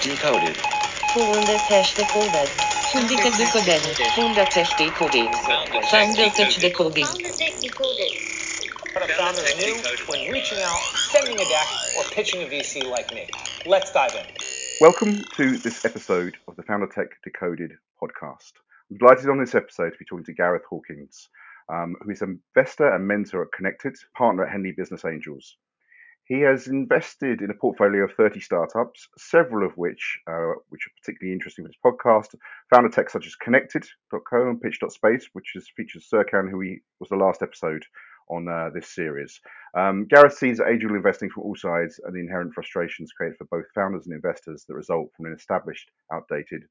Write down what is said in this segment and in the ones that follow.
Decoded. Founder Tech Decoded. Syndicat Decoded. Founder Tech Decoded. Founder Tech Decoded. What a founder knew when reaching out, sending a deck, or pitching a VC like me. Let's dive in. Welcome to this episode of the Founder Tech Decoded podcast. I'm delighted on this episode to be talking to Gareth Hawkins, um, who is an investor and mentor at Connectd, partner at Henley Business Angels. He has invested in a portfolio of 30 startups, several of which, uh, which are particularly interesting for this podcast, founder tech such as Connectd.co and Pitch.space, which is features Serkan, who he, was the last episode on uh, this series. Um, Gareth sees angel investing from all sides and the inherent frustrations created for both founders and investors that result from an established, outdated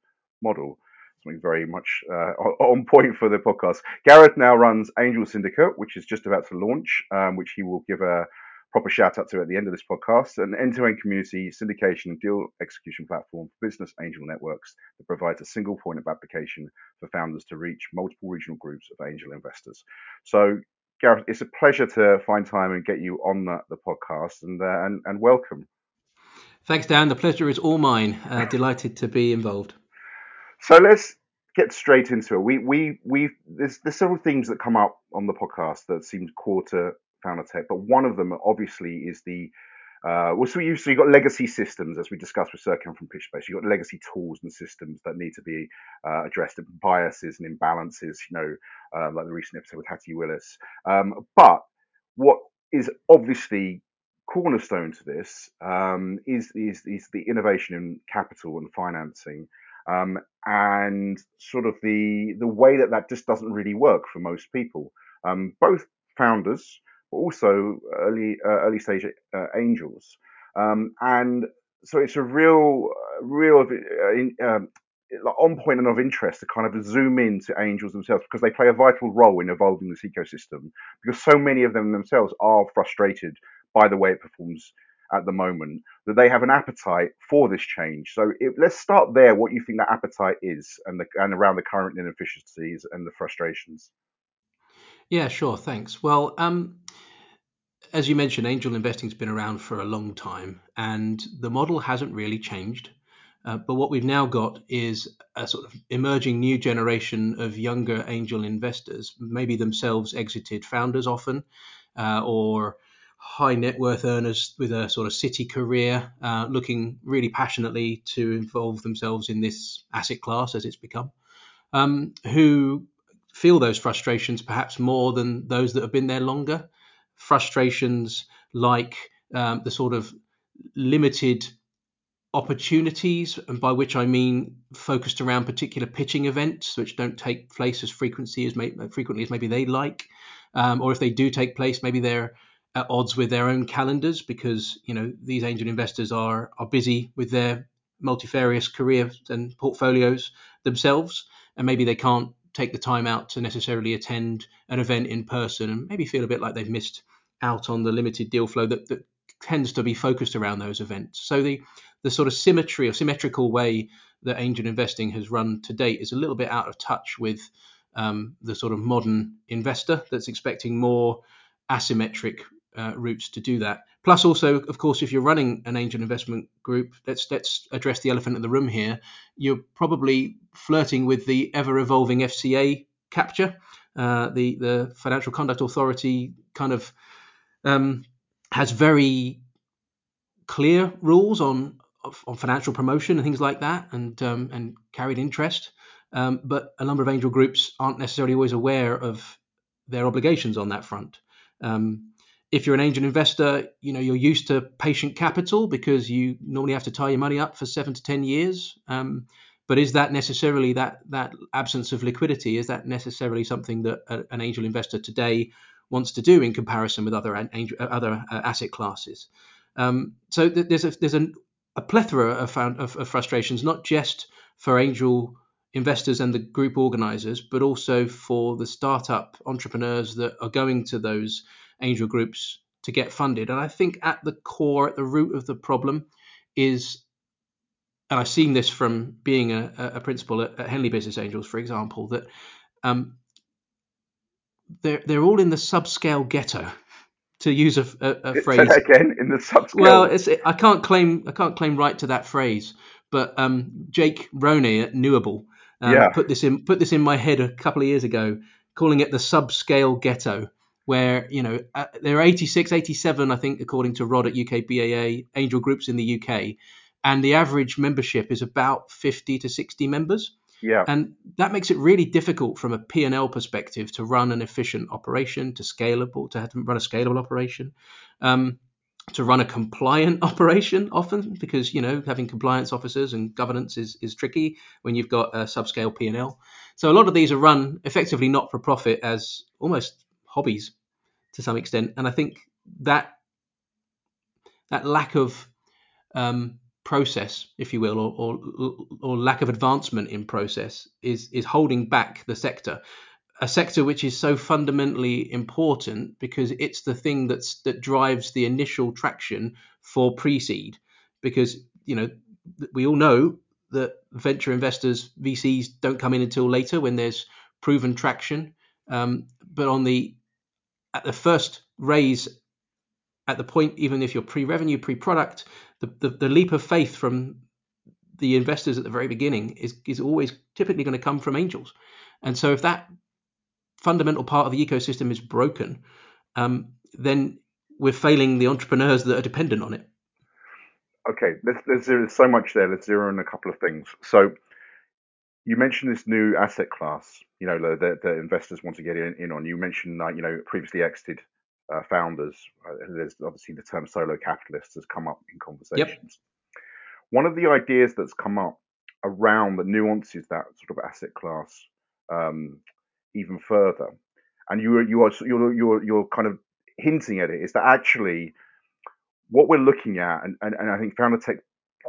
model. Something very much uh, on point for the podcast. Gareth now runs Angel Syndicate, which is just about to launch, um, which he will give a proper shout out to at the end of this podcast, an end to end community syndication and deal execution platform for business angel networks that provides a single point of application for founders to reach multiple regional groups of angel investors. So, Gareth, it's a pleasure to find time and get you on the, the podcast and, uh, and, and welcome. Thanks, Dan. The pleasure is all mine. Uh, delighted to be involved. So let's get straight into it. We we we there's there's several themes that come up on the podcast that seem core to tech, but one of them obviously is the uh, well, so you so you got legacy systems as we discussed with Serkan from Pitchspace. You've got legacy tools and systems that need to be uh, addressed, biases and imbalances. You know, uh, like the recent episode with Hattie Willis. Um, but what is obviously cornerstone to this um, is, is is the innovation in capital and financing. Um, and sort of the the way that that just doesn't really work for most people, um, both founders also early uh, early stage uh, angels. Um, and so it's a real, real uh, in, um, on point and of interest to kind of zoom in to angels themselves because they play a vital role in evolving this ecosystem because so many of them themselves are frustrated by the way it performs at the moment that they have an appetite for this change. So it, let's start there. What you think that appetite is, and the, and around the current inefficiencies and the frustrations. Yeah, sure. Thanks. Well, um, as you mentioned, angel investing's been around for a long time, and the model hasn't really changed. Uh, but what we've now got is a sort of emerging new generation of younger angel investors, maybe themselves exited founders often, uh, or high net worth earners with a sort of city career, uh, looking really passionately to involve themselves in this asset class as it's become, um, who feel those frustrations perhaps more than those that have been there longer frustrations like um, the sort of limited opportunities, and by which I mean focused around particular pitching events, which don't take place as frequency as may, frequently as maybe they like, um, or if they do take place, maybe they're at odds with their own calendars because you know these angel investors are are busy with their multifarious careers and portfolios themselves, and maybe they can't take the time out to necessarily attend an event in person and maybe feel a bit like they've missed out on the limited deal flow that, that tends to be focused around those events. So the the sort of symmetry or symmetrical way that angel investing has run to date is a little bit out of touch with um, the sort of modern investor that's expecting more asymmetric uh, routes to do that. Plus, also, of course, if you're running an angel investment group, let's let's address the elephant in the room here. You're probably flirting with the ever evolving FCA capture, uh, the the Financial Conduct Authority kind of um, has very clear rules on on financial promotion and things like that, and um, and carried interest. Um, but a number of angel groups aren't necessarily always aware of their obligations on that front. Um, if you're an angel investor, you know you're used to patient capital because you normally have to tie your money up for seven to ten years. Um, but is that necessarily that that absence of liquidity? Is that necessarily something that a, an angel investor today wants to do in comparison with other angel, other uh, asset classes? Um, so th- there's a there's a, a plethora of, found, of, of frustrations, not just for angel investors and the group organizers, but also for the startup entrepreneurs that are going to those angel groups to get funded. And I think at the core, at the root of the problem is, and I've seen this from being a, a principal at, at, Henley Business Angels, for example, that um, they're they're all in the subscale ghetto. To use a, a, a phrase again in the subscale. Well, it's, I can't claim I can't claim right to that phrase, but um, Jake Roney at Newable um, Yeah. put this in put this in my head a couple of years ago, calling it the subscale ghetto, where you know uh, there are 86, 87, I think, according to Rod at UKBAA angel groups in the UK, and the average membership is about 50 to 60 members. Yeah. And that makes it really difficult from a P&L perspective to run an efficient operation, to scalable, to have to run a scalable operation, um, to run a compliant operation often because you know having compliance officers and governance is is tricky when you've got a subscale P&L. So a lot of these are run effectively not for profit as almost hobbies to some extent, and I think that that lack of um, process, if you will, or, or or lack of advancement in process is is holding back the sector. A sector which is so fundamentally important because it's the thing that's that drives the initial traction for pre-seed. Because you know we all know that venture investors, VCs, don't come in until later when there's proven traction. Um, but on the at the first raise at the point, even if you're pre-revenue, pre-product, the, the, the leap of faith from the investors at the very beginning is, is always typically going to come from angels. And so if that fundamental part of the ecosystem is broken, um, then we're failing the entrepreneurs that are dependent on it. Okay, let's, let's, there's so much there. Let's zero in a couple of things. So, you mentioned this new asset class, you know, that, that investors want to get in, in on. You mentioned, uh, you know, previously exited uh, founders. Uh, there's obviously the term solo capitalists has come up in conversations. Yep. One of the ideas that's come up around that nuances that sort of asset class um, even further, and you you are you're, you're you're kind of hinting at it, is that actually what we're looking at, and, and, and I think Founder Tech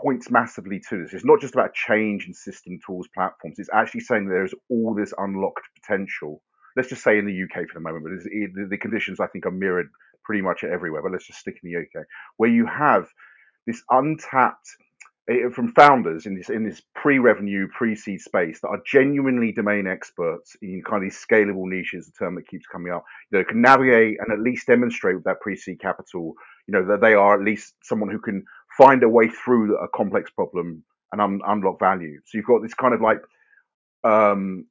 points massively to this. It's not just about change in system, tools, platforms. It's actually saying there's all this unlocked potential. Let's just say in the UK for the moment, but it, the, the conditions I think are mirrored pretty much everywhere. But let's just stick in the UK, where you have this untapped eh, from founders in this in this pre-revenue, pre-seed space that are genuinely domain experts in kind of these scalable niches, the term that keeps coming up, you know, can navigate and at least demonstrate with that pre-seed capital, you know, that they are at least someone who can find a way through a complex problem and un- unlock value. So you've got this kind of like um,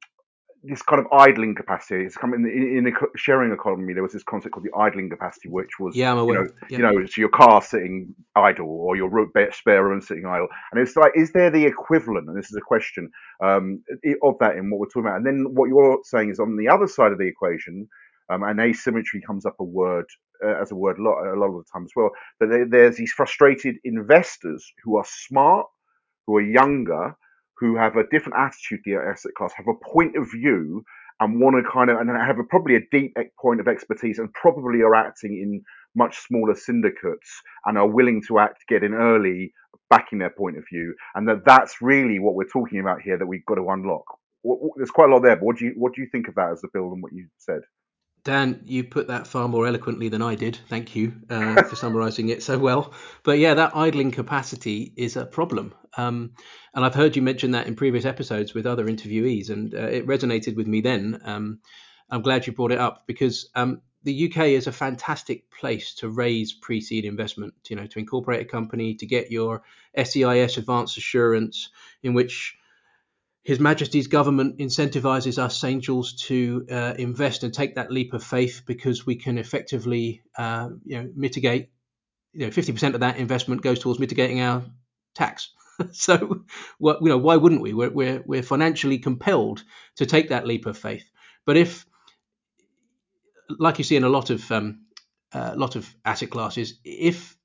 this kind of idling capacity. It's coming in, in a sharing economy. There was this concept called the idling capacity, which was Yeah, I'm you know Yeah. you know so your car sitting idle or your spare room sitting idle. And it's like, is there the equivalent? And this is a question um, of that in what we're talking about. And then what you're saying is on the other side of the equation. Um, and asymmetry comes up a word uh, as a word a lot, a lot of the time as well. But there, there's these frustrated investors who are smart, who are younger, who have a different attitude to the asset class, have a point of view, and want to kind of and have a, probably a deep point of expertise, and probably are acting in much smaller syndicates and are willing to act, get in early, backing their point of view, and that that's really what we're talking about here that we've got to unlock. There's quite a lot there, but what do you what do you think of that as a build on what you said? Dan, you put that far more eloquently than I did. Thank you uh, for summarising it so well. But yeah, that idling capacity is a problem. Um, and I've heard you mention that in previous episodes with other interviewees, and uh, it resonated with me then. Um, I'm glad you brought it up because um, the UK is a fantastic place to raise pre-seed investment. You know, to incorporate a company, to get your SEIS advanced assurance, in which his Majesty's government incentivizes us angels to uh, invest and take that leap of faith because we can effectively, uh, you know, mitigate. You know, fifty percent of that investment goes towards mitigating our tax. so, what you know, why wouldn't we? We're, we're we're financially compelled to take that leap of faith. But if, like you see in a lot of um, a lot of asset classes, if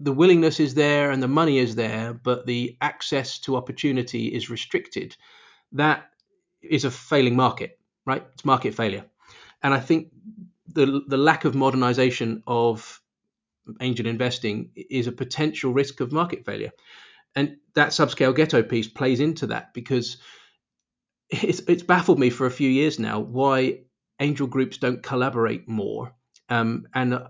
the willingness is there and the money is there, but the access to opportunity is restricted, that is a failing market, right? It's market failure. And I think the the lack of modernization of angel investing is a potential risk of market failure. And that subscale ghetto piece plays into that because it's it's baffled me for a few years now why angel groups don't collaborate more. Um, and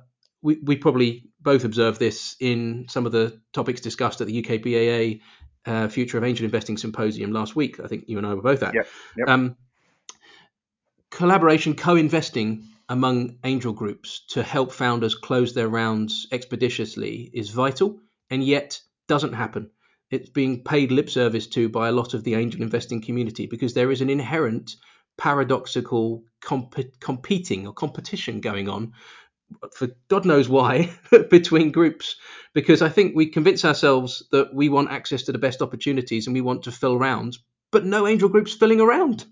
we, we probably both observed this in some of the topics discussed at the UK BAA uh, Future of Angel Investing Symposium last week. I think you and I were both at. Yep, yep. Um, collaboration, co-investing among angel groups to help founders close their rounds expeditiously is vital, and yet doesn't happen. it's being paid lip service to by a lot of the angel investing community because there is an inherent paradoxical comp- competing or competition going on for God knows why between groups because I think we convince ourselves that we want access to the best opportunities and we want to fill rounds, but no angel groups filling around.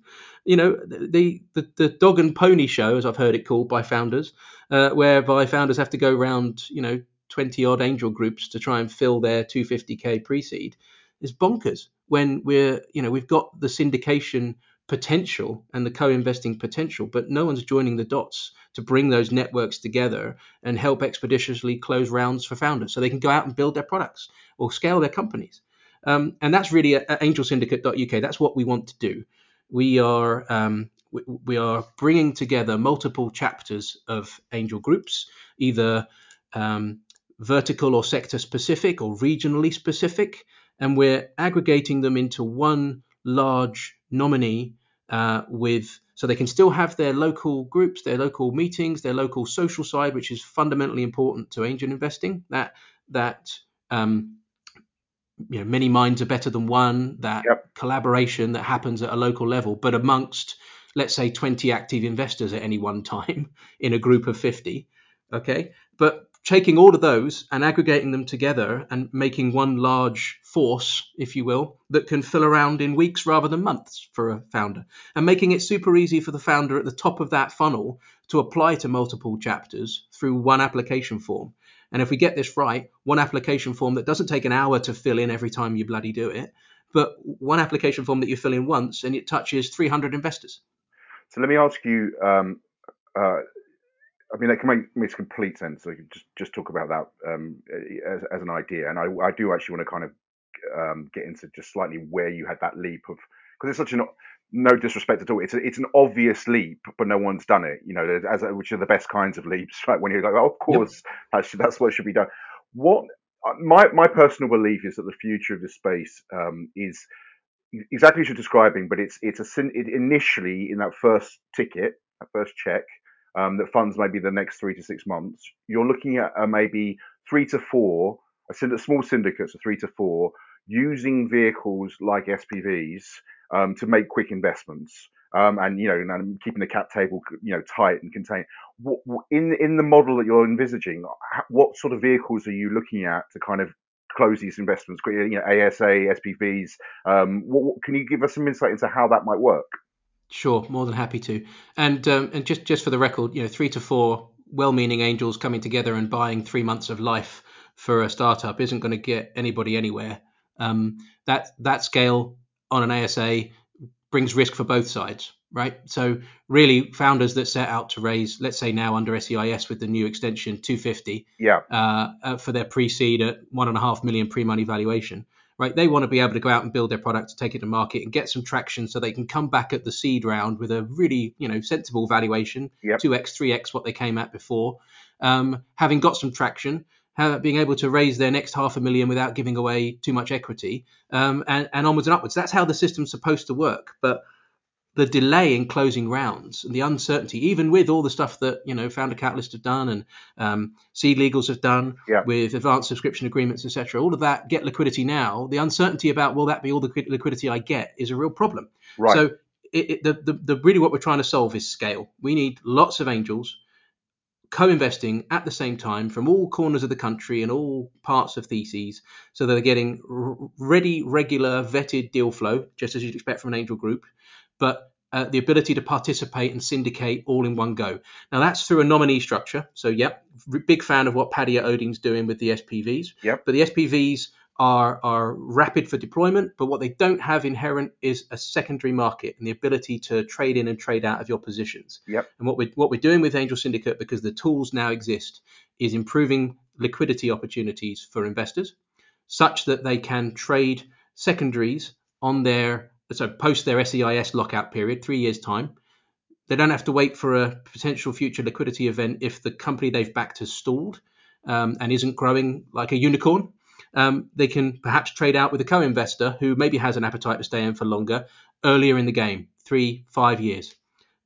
You know, the the, the dog and pony show, as I've heard it called by founders, uh, whereby founders have to go around, you know, 20 odd angel groups to try and fill their 250k pre-seed is bonkers when we're, you know, we've got the syndication potential and the co-investing potential, but no one's joining the dots to bring those networks together and help expeditiously close rounds for founders so they can go out and build their products or scale their companies. Um, and that's really at, at angelsyndicate.uk. That's what we want to do. We are um, we, we, are bringing together multiple chapters of angel groups, either um, vertical or sector specific or regionally specific, and we're aggregating them into one large nominee uh, with so they can still have their local groups, their local meetings, their local social side, which is fundamentally important to angel investing. That that um, you know many minds are better than one. That Yep. collaboration that happens at a local level, but amongst let's say 20 active investors at any one time in a group of 50. Okay, but taking all of those and aggregating them together and making one large force, if you will, that can fill around in weeks rather than months for a founder, and making it super easy for the founder at the top of that funnel to apply to multiple chapters through one application form. And if we get this right, one application form that doesn't take an hour to fill in every time you bloody do it, but one application form that you fill in once and it touches 300 investors. So let me ask you. Um, uh, I mean, that can make makes complete sense. So just just talk about that um, as, as an idea, and I, I do actually want to kind of um, get into just slightly where you had that leap of because it's such an no disrespect at all. It's a, it's an obvious leap, but no one's done it. You know, as a, which are the best kinds of leaps, right? When you're like, oh, of course, that's that's what should be done. What uh, my my personal belief is that the future of this space um, is exactly as you're describing, but it's it's a it initially in that first ticket, that first check, um, that funds maybe the next three to six months. You're looking at uh, maybe three to four, a synd- small syndicates of three to four, using vehicles like SPVs um, to make quick investments. Um, and you know, and keeping the cap table, you know, tight and contained. What, in in the model that you're envisaging, what sort of vehicles are you looking at to kind of close these investments? You know, ASA, SPVs. Um, what, what, can you give us some insight into how that might work? Sure, more than happy to. And um, and just just for the record, you know, three to four well-meaning angels coming together and buying three months of life for a startup isn't going to get anybody anywhere. Um, that that scale on an ASA brings risk for both sides, right? So really, founders that set out to raise, let's say now under SEIS with the new extension, 250, yeah, uh, uh, for their pre-seed at one and a half million pre-money valuation, right? They want to be able to go out and build their product to take it to market and get some traction, so they can come back at the seed round with a really, you know, sensible valuation, two x, three x what they came at before, um, having got some traction. Being able to raise their next half a million without giving away too much equity, um, and, and onwards and upwards. That's how the system's supposed to work. But the delay in closing rounds and the uncertainty, even with all the stuff that you know Founder Catalyst have done and um, Seed Legals have done Yeah. with advanced subscription agreements, etc. All of that get liquidity now. The uncertainty about will that be all the liquidity I get is a real problem. right. So it, it, the, the, the really what we're trying to solve is scale. We need lots of angels co-investing at the same time from all corners of the country and all parts of theses, so that they're getting r- ready, regular, vetted deal flow, just as you'd expect from an angel group, but uh, the ability to participate and syndicate all in one go. Now that's through a nominee structure. So yep, big fan of what Paddy Oding's doing with the SPVs. Yep. But the SPVs are are rapid for deployment, but what they don't have inherent is a secondary market and the ability to trade in and trade out of your positions. Yep. And what we're what we're doing with Angel Syndicate, because the tools now exist, is improving liquidity opportunities for investors, such that they can trade secondaries on their so post their SEIS lockout period, three years time. They don't have to wait for a potential future liquidity event if the company they've backed has stalled um, and isn't growing like a unicorn. Um, they can perhaps trade out with a co-investor who maybe has an appetite to stay in for longer earlier in the game, three, five years.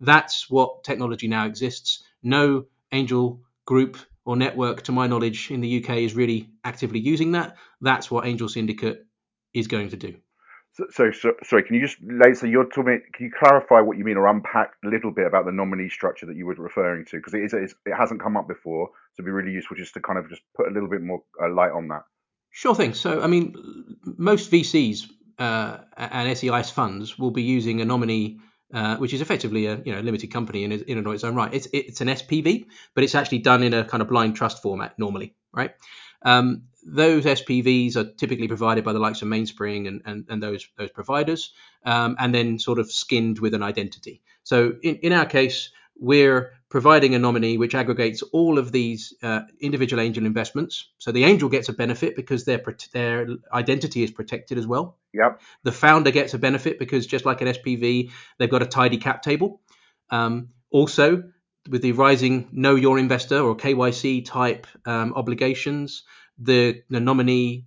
That's what technology now exists. No angel group or network, to my knowledge, in the UK is really actively using that. That's what Angel Syndicate is going to do. So, so, so sorry, can you just so you're talking? Can you clarify what you mean or unpack a little bit about the nominee structure that you were referring to? Because it is it hasn't come up before, so it'd be really useful just to kind of just put a little bit more uh, light on that. Sure thing. So, I mean, most VCs uh, and SEIS funds will be using a nominee. Uh, which is effectively a you know limited company in, in and of its own right. It's it's an SPV, but it's actually done in a kind of blind trust format normally, right? Um, those SPVs are typically provided by the likes of Mainspring and, and, and those those providers, um, and then sort of skinned with an identity. So in, in our case, we're providing a nominee which aggregates all of these uh, individual angel investments. So the angel gets a benefit because their their identity is protected as well. Yep. The founder gets a benefit because just like an SPV, they've got a tidy cap table. Um, also, with the rising know your investor or KYC type um, obligations, the, the nominee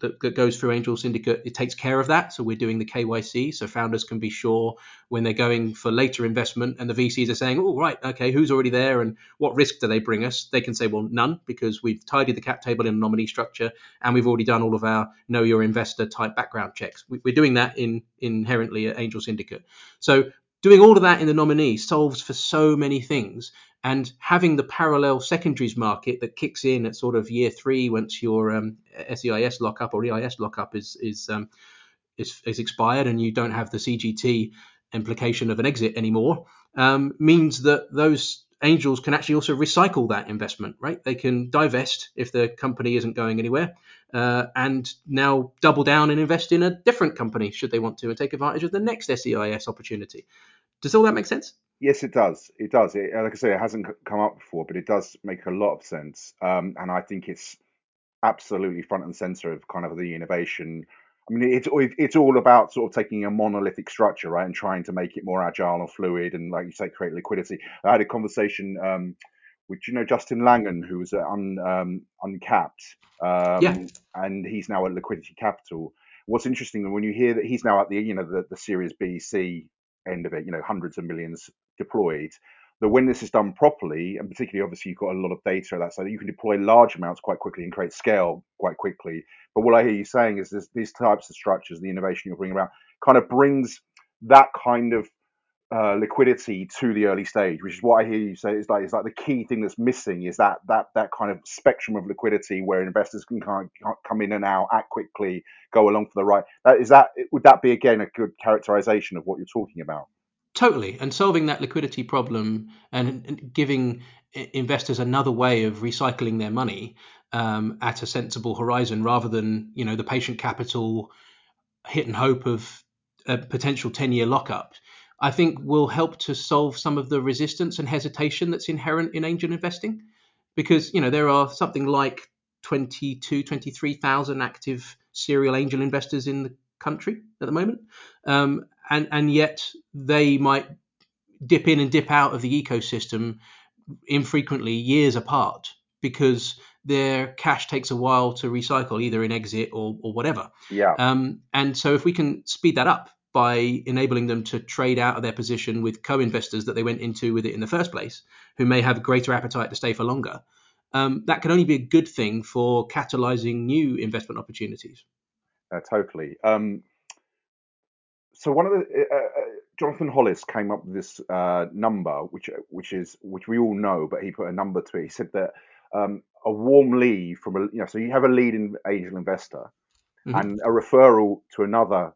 that, that, goes through Angel Syndicate, it takes care of that. So we're doing the KYC, so founders can be sure when they're going for later investment, and the VCs are saying, "Oh, right, okay, who's already there, and what risk do they bring us?" They can say, "Well, none, because we've tidied the cap table in a nominee structure, and we've already done all of our know your investor type background checks. We're doing that in inherently at Angel Syndicate. So doing all of that in the nominee solves for so many things and having the parallel secondaries market that kicks in at sort of year three once your um, SEIS lockup or EIS lockup is is, um, is is expired and you don't have the CGT implication of an exit anymore um, means that those angels can actually also recycle that investment, right? They can divest if the company isn't going anywhere, uh, and now double down and invest in a different company should they want to, and take advantage of the next SEIS opportunity. Does all that make sense? Yes, it does. It does. It, like I say, it hasn't come up before, but it does make a lot of sense. Um, and I think it's absolutely front and center of kind of the innovation. I mean, it's it's all about sort of taking a monolithic structure, right, and trying to make it more agile and fluid, and like you say, create liquidity. I had a conversation um, with you know Justin Langan, who was un, um, uncapped, um, yeah. and he's now at Liquidity Capital. What's interesting when you hear that he's now at the you know the, the Series B C end of it, you know, hundreds of millions deployed. That when this is done properly, and particularly obviously you've got a lot of data that so you can deploy large amounts quite quickly and create scale quite quickly. But what I hear you saying is this, these types of structures, the innovation you're bringing around, kind of brings that kind of uh, liquidity to the early stage, which is what I hear you say is like like the key thing that's missing is that that that kind of spectrum of liquidity where investors can kind of come in and out, act quickly, go along for the right. That is that would that be again a good characterization of what you're talking about? Totally, and solving that liquidity problem and giving investors another way of recycling their money um, at a sensible horizon, rather than you know the patient capital hit and hope of a potential ten year lockup I think will help to solve some of the resistance and hesitation that's inherent in angel investing. Because, you know, there are something like 22, 23,000 active serial angel investors in the country at the moment. Um, and, and yet they might dip in and dip out of the ecosystem infrequently years apart because their cash takes a while to recycle either in exit or, or whatever. Yeah. Um, and so if we can speed that up by enabling them to trade out of their position with co-investors that they went into with it in the first place, who may have greater appetite to stay for longer. Um, that can only be a good thing for catalyzing new investment opportunities. Uh, totally. Um, so one of the uh, uh, Jonathan Hollis came up with this uh, number, which which is which we all know, but he put a number to it. He said that um, a warm lead from a you know, so you have a lead in angel investor, mm-hmm. and a referral to another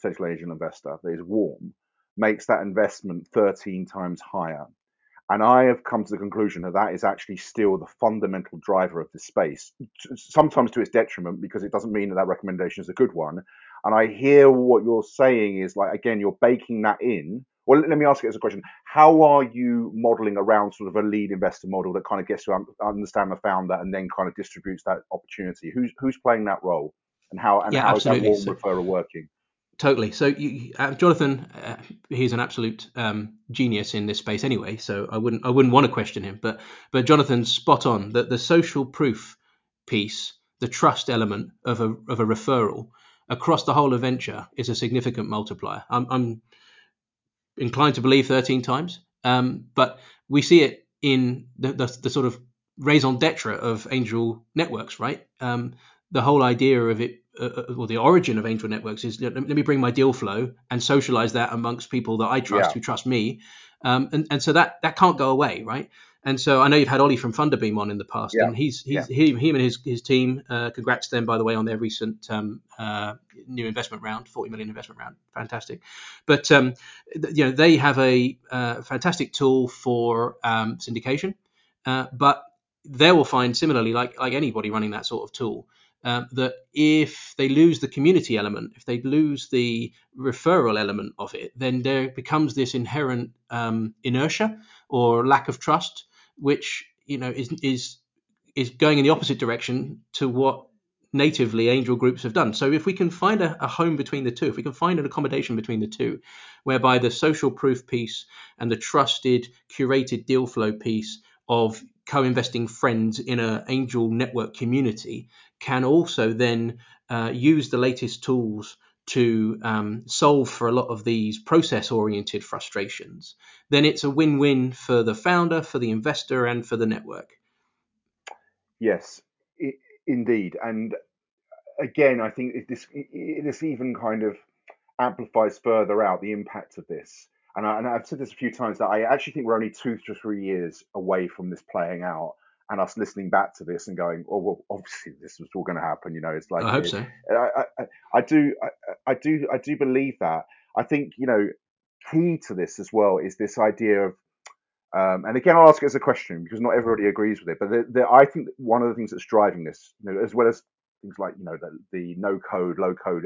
potential angel investor that is warm makes that investment 13 times higher. And I have come to the conclusion that that is actually still the fundamental driver of this space, sometimes to its detriment because it doesn't mean that that recommendation is a good one. And I hear what you're saying is like, again, you're baking that in. Well, let me ask you as a question. How are you modeling around sort of a lead investor model that kind of gets to understand the founder and then kind of distributes that opportunity? Who's, who's playing that role? And how, and yeah, how is that warm so, referral working? Totally. So you, uh, Jonathan, uh, he's an absolute um, genius in this space anyway. So I wouldn't I wouldn't want to question him. But but Jonathan's spot on that the social proof piece, the trust element of a of a referral across the whole adventure is a significant multiplier. I'm, I'm inclined to believe 13 times, um, but we see it in the, the, the sort of raison d'etre of angel networks, right? Um, the whole idea of it uh, or the origin of angel networks is let, me bring my deal flow and socialize that amongst people that I trust Yeah. who trust me, um, and and so that that can't go away, right? And so I know you've had Ollie from Thunderbeam on in the past, Yeah. and he's he's he, him and his his team. Uh, congrats to them, by the way, on their recent um, uh, new investment round, forty million investment round, fantastic. But um, th- you know they have a uh, fantastic tool for um, syndication, uh, but they will find similarly, like like anybody running that sort of tool, um, that if they lose the community element, if they lose the referral element of it, then there becomes this inherent um, inertia or lack of trust, which you know is is is going in the opposite direction to what natively angel groups have done. So if we can find a, a home between the two, if we can find an accommodation between the two, whereby the social proof piece and the trusted curated deal flow piece of co-investing friends in an angel network community can also then uh, use the latest tools to um, solve for a lot of these process oriented frustrations, then it's a win win for the founder, for the investor, and for the network. Yes, indeed. And again, I think this this even kind of amplifies further out the impact of this. And, I, and I've said this a few times that I actually think we're only two to three years away from this playing out, and us listening back to this and going, "Oh, well, obviously this was all going to happen." You know, it's like I hope it- so. I, I, I do, I, I do, I do believe that. I think you know, key to this as well is this idea of, um, and again, I'll ask it as a question because not everybody agrees with it. But the, the, I think one of the things that's driving this, you know, as well as things like you know the, the no code, low code,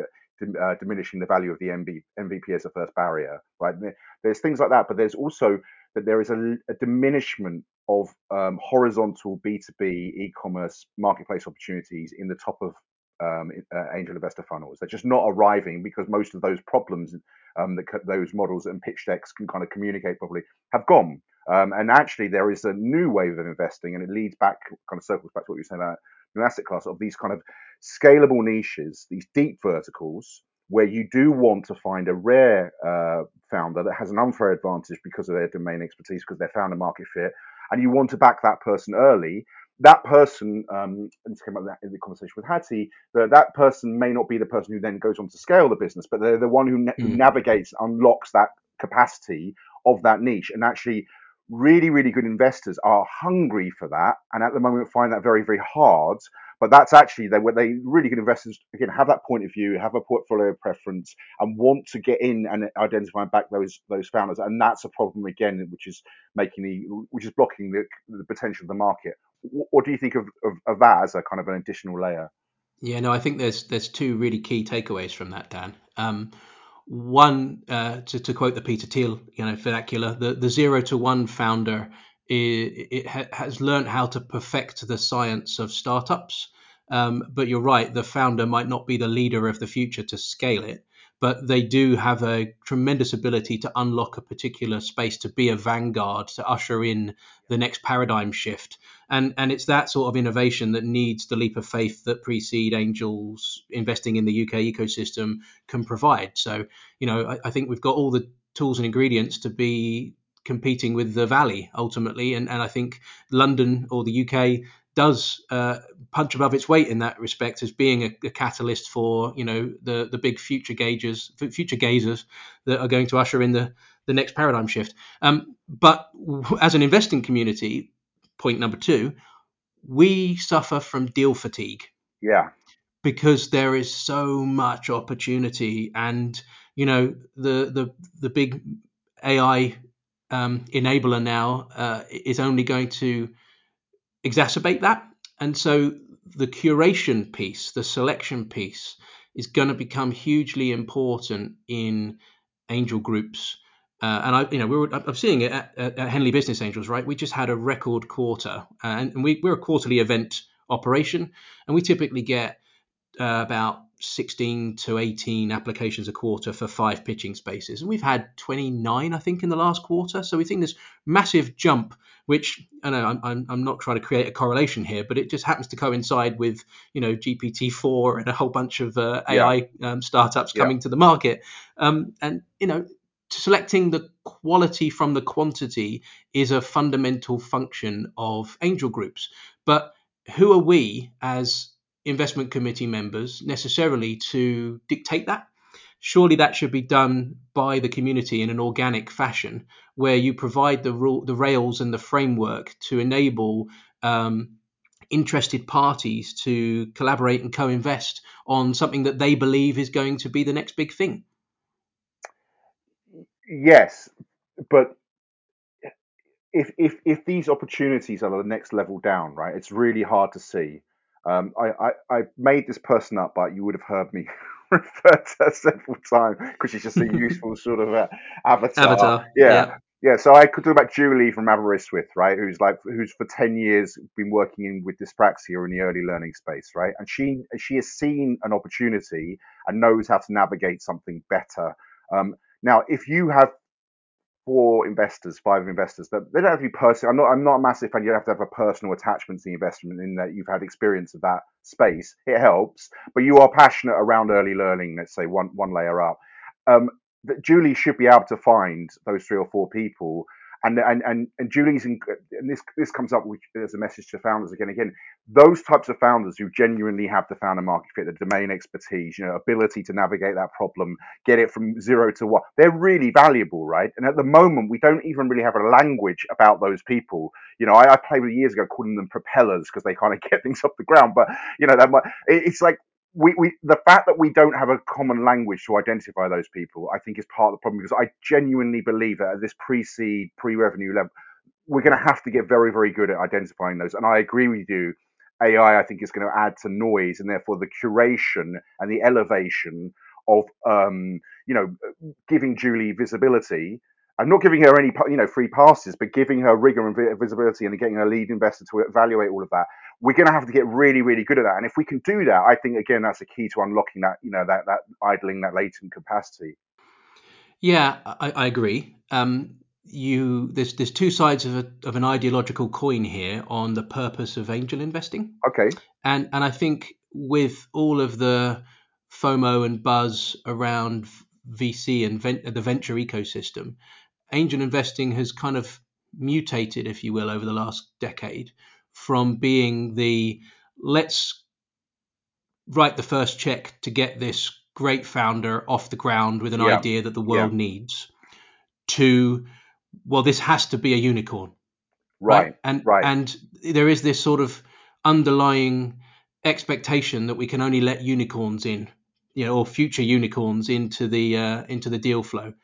uh, diminishing the value of the MB, MVP as a first barrier, right? There's things like that, but there's also that there is a, a diminishment of um, horizontal B2B e-commerce marketplace opportunities in the top of um, uh, angel investor funnels. They're just not arriving because most of those problems um, that those models and pitch decks can kind of communicate properly have gone. Um, and actually, there is a new wave of investing, and it leads back, kind of circles back to what you were saying about new asset class of these kind of scalable niches, these deep verticals, where you do want to find a rare uh, founder that has an unfair advantage because of their domain expertise, because they found a market fit, and you want to back that person early. That person, um, and this came up in the conversation with Hattie, that that person may not be the person who then goes on to scale the business, but they're the one who, na- Mm. navigates, unlocks that capacity of that niche, and actually really, really good investors are hungry for that, and at the moment find that very, very hard. But that's actually they they really good investors again have that point of view, have a portfolio preference, and want to get in and identify and back those those founders. And that's a problem again, which is making the which is blocking the, the potential of the market. Wh- What do you think of, of, of that as a kind of an additional layer? Yeah, no, I think there's there's two really key takeaways from that, Dan. Um, one, uh, to, to quote the Peter Thiel, you know, vernacular, the, the zero to one founder it ha, has learned how to perfect the science of startups. Um, but you're right, the founder might not be the leader of the future to scale it, but they do have a tremendous ability to unlock a particular space, to be a vanguard, to usher in the next paradigm shift. And, and it's that sort of innovation that needs the leap of faith that pre-seed angels investing in the UK ecosystem can provide. So, you know, I, I think we've got all the tools and ingredients to be competing with the Valley ultimately, and, and I think London or the UK does uh, punch above its weight in that respect as being a, a, catalyst for you know the the big future gauges, future gazers that are going to usher in the the next paradigm shift. Um, but as an investing community, point number two, we suffer from deal fatigue. Yeah. Because there is so much opportunity, and you know the the the big AI um, enabler now uh, is only going to exacerbate that. And so the curation piece, the selection piece, is going to become hugely important in angel groups. Uh, and I, you know, we were, I'm seeing it at, at, Henley Business Angels, right? We just had a record quarter, uh, and, we, we're a quarterly event operation, and we typically get uh, about 16 to 18 applications a quarter for five pitching spaces. And we've had 29, I think, in the last quarter. So we think this massive jump, which I know I'm, I'm not trying to create a correlation here, but it just happens to coincide with, you know, GPT-4 and a whole bunch of uh, AI yeah. um, startups coming yeah. to the market. Um, and, you know, selecting the quality from the quantity is a fundamental function of angel groups. But who are we as investment committee members necessarily to dictate that. Surely that should be done by the community in an organic fashion, where you provide the rule, the rails, and the framework to enable um, interested parties to collaborate and co-invest on something that they believe is going to be the next big thing. Yes, but if if if these opportunities are the next level down, right? It's really hard to see. Um, I, I I made this person up, but you would have heard me refer to her several times because she's just a useful sort of uh, avatar. Avatar, Yeah. yeah. yeah. So I could talk about Julie from Aberystwyth, right? Who's like who's for ten years been working in with dyspraxia in the early learning space, right? And she she has seen an opportunity and knows how to navigate something better. Um, now, if you have four investors, five investors, that they don't have to be personal. I'm not. I'm not a massive fan. You don't have to have a personal attachment to the investment in that you've had experience of that space. It helps, but you are passionate around early learning. Let's say one one layer up. Um, that Julie should be able to find those three or four people. And, and, and, and Julie's, in, and this, this comes up with, as a message to founders again, again, those types of founders who genuinely have the founder market fit, the domain expertise, you know, ability to navigate that problem, get it from zero to one, they're really valuable, right? And at the moment, we don't even really have a language about those people. You know, I, I played with years ago calling them propellers because they kind of get things off the ground, but you know, that might, it's like we, we the fact that we don't have a common language to identify those people, I think, is part of the problem because I genuinely believe that at this pre-seed, pre-revenue level, we're going to have to get very, very good at identifying those. And I agree with you. AI, I think, is going to add to noise, and therefore the curation and the elevation of, um, you know, giving Julie visibility. I'm not giving her any, you know, free passes, but giving her rigor and visibility and getting a lead investor to evaluate all of that we're going to have to get really, really good at that. And if we can do that, I think again that's a key to unlocking that, you know, that that idling that latent capacity. Yeah, I, I agree. Um, you there's there's two sides of a, of an ideological coin here on the purpose of angel investing. Okay. And and I think with all of the FOMO and buzz around VC and the venture ecosystem, angel investing has kind of mutated, if you will, over the last decade from being the let's write the first check to get this great founder off the ground with an Yeah. idea that the world Yeah. needs to well this has to be a unicorn Right. and right. and there is this sort of underlying expectation that we can only let unicorns in you know or future unicorns into the uh, into the deal flow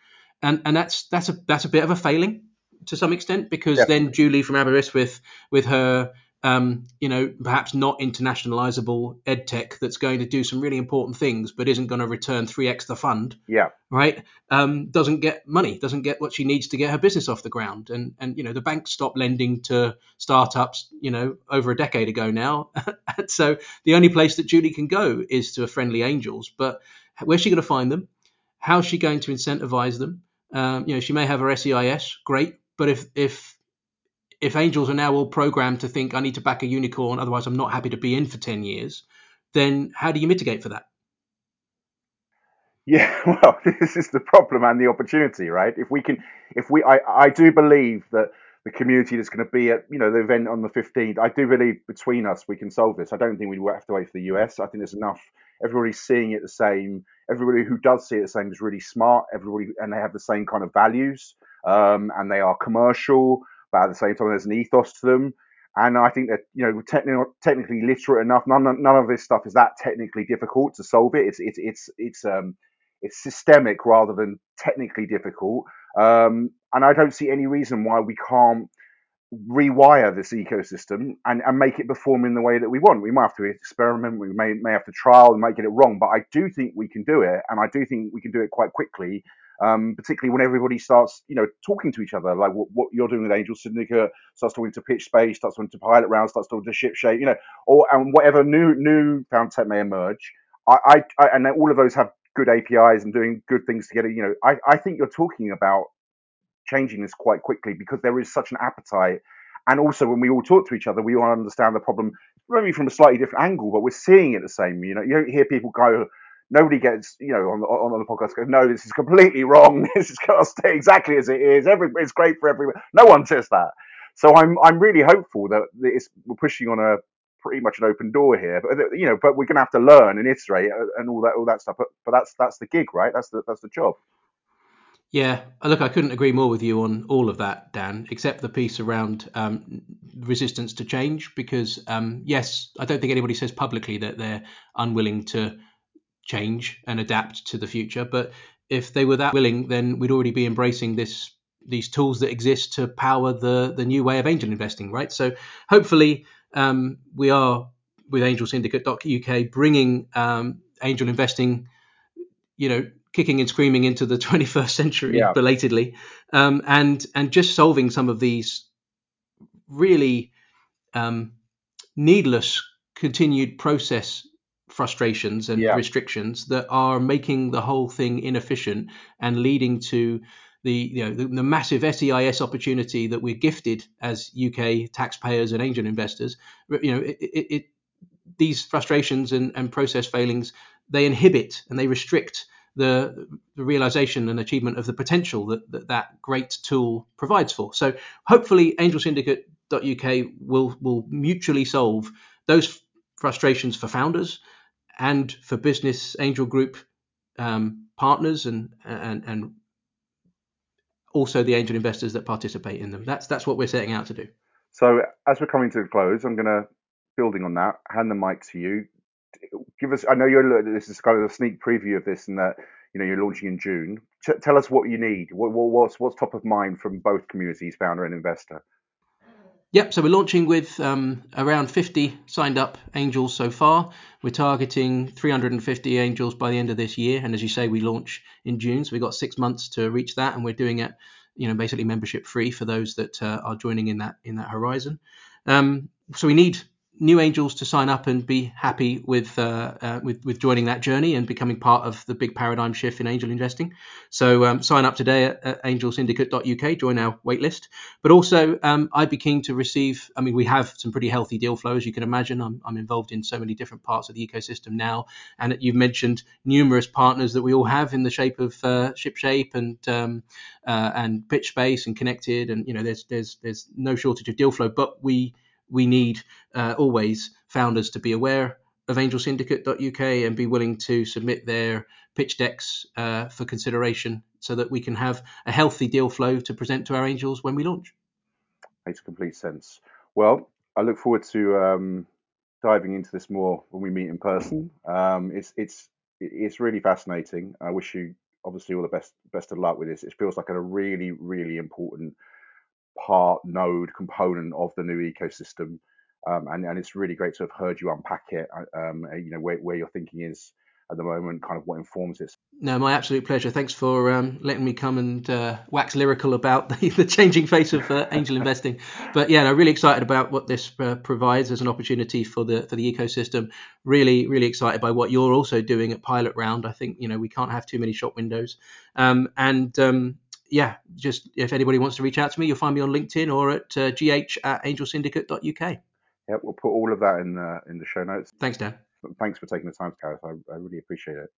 and and that's that's a that's a bit of a failing to some extent because then Julie from Aberystwyth with her um, you know perhaps not internationalizable ed tech that's going to do some really important things but isn't going to return 3x the fund yeah. right um, doesn't get money doesn't get what she needs to get her business off the ground. And and you know the banks stopped lending to startups you know over a decade ago now. So the only place that Julie can go is to a friendly angels. But where's she going to find them? How's she going to incentivize them um, you know she may have her SEIS great but if if if angels are now all programmed to think I need to back a unicorn otherwise I'm not happy to be in for 10 years then how do you mitigate for that Yeah, well, this is the problem and the opportunity, right? If we can, if we, I, I do believe that the community that's going to be at, you know, the event on the 15th, I do believe between us we can solve this. I don't think we have to wait for the US. I think there's enough. Everybody's seeing it the same. Everybody who does see it the same is really smart. Everybody, and they have the same kind of values, um, and they are commercial, but at the same time, there's an ethos to them. And I think that you know, technically, technically literate enough. None, none of this stuff is that technically difficult to solve it. It's, it's, it's, it's, um, it's systemic rather than technically difficult. Um, and I don't see any reason why we can't rewire this ecosystem and, and make it perform in the way that we want. We might have to experiment, we may, may have to trial, we might get it wrong, but I do think we can do it. And I do think we can do it quite quickly. Um, particularly when everybody starts, you know, talking to each other, like what, what you're doing with Angel Syndicate, starts talking to Pitch Space, starts talking to Pilot Round, starts talking to Ship Shape, you know, or and whatever new new found tech may emerge. I, I, I and all of those have good APIs and doing good things together. You know, I, I think you're talking about changing this quite quickly because there is such an appetite. And also, when we all talk to each other, we all understand the problem, maybe from a slightly different angle, but we're seeing it the same. You know, you don't hear people go, nobody gets, you know, on the, on the podcast goes, no, this is completely wrong. This is going to stay exactly as it is. Every, it's great for everyone. No one says that. So I'm, I'm really hopeful that we're pushing on a pretty much an open door here. But uh, you know, but we're going to have to learn and iterate uh, and all that all that stuff. But but that's that's the gig, right? That's the that's the job. Yeah, look, I couldn't agree more with you on all of that, Dan, except the piece around um, resistance to change. Because, um, yes, I don't think anybody says publicly that they're unwilling to change and adapt to the future. But if they were that willing, then we'd already be embracing this these tools that exist to power the the new way of angel investing, right? So hopefully, um, we are with Angel angelsyndicate.uk bringing um, angel investing, you know, kicking and screaming into the 21st century Yeah. belatedly, um, and and just solving some of these really um, needless continued process frustrations and Yeah. restrictions that are making the whole thing inefficient and leading to the you know the, the massive SEIS opportunity that we're gifted as UK taxpayers and angel investors. You know, it, it, it these frustrations and, and process failings they inhibit and they restrict the, the realization and achievement of the potential that, that that great tool provides for. So hopefully, angelsyndicate.uk will will mutually solve those frustrations for founders and for business angel group um, partners and and and also the angel investors that participate in them. That's that's what we're setting out to do. So as we're coming to a close, I'm going to building on that, hand the mic to you. Give us. I know you're. This is kind of a sneak preview of this, and that you know you're launching in June. T- tell us what you need. What, what, what's what's top of mind from both communities, founder and investor. Yep, so we're launching with um, around 50 signed up angels so far. We're targeting 350 angels by the end of this year, and as you say, we launch in June, so we've got six months to reach that, and we're doing it, you know, basically membership free for those that uh, are joining in that in that horizon. Um, so we need new angels to sign up and be happy with, uh, uh, with with joining that journey and becoming part of the big paradigm shift in angel investing. So um, sign up today at, at angelsyndicate.uk, join our waitlist. But also, um, I'd be keen to receive. I mean, we have some pretty healthy deal flow, as you can imagine. I'm, I'm involved in so many different parts of the ecosystem now, and you've mentioned numerous partners that we all have in the shape of uh, ShipShape and um, uh, and PitchSpace and Connectd, and you know, there's there's there's no shortage of deal flow, but we we need uh, always founders to be aware of angelsyndicate.uk and be willing to submit their pitch decks uh, for consideration so that we can have a healthy deal flow to present to our angels when we launch. Makes complete sense. Well, I look forward to um, diving into this more when we meet in person. Um, it's it's it's really fascinating. I wish you obviously all the best best of luck with this. It feels like a really really important part, node, component of the new ecosystem. Um, and, and it's really great to have heard you unpack it, um, you know, where, where your thinking is at the moment, kind of what informs it. No, my absolute pleasure. Thanks for um, letting me come and uh, wax lyrical about the, the changing face of uh, angel investing. But yeah, I'm really excited about what this uh, provides as an opportunity for the for the ecosystem. Really, really excited by what you're also doing at Pilot Round. I think you know we can't have too many shop windows, um, and um, yeah, just if anybody wants to reach out to me, you'll find me on LinkedIn or at uh, gh at angelsyndicate.uk. Yeah, we'll put all of that in the in the show notes. Thanks, Dan. Thanks for taking the time, Gareth. I, I really appreciate it.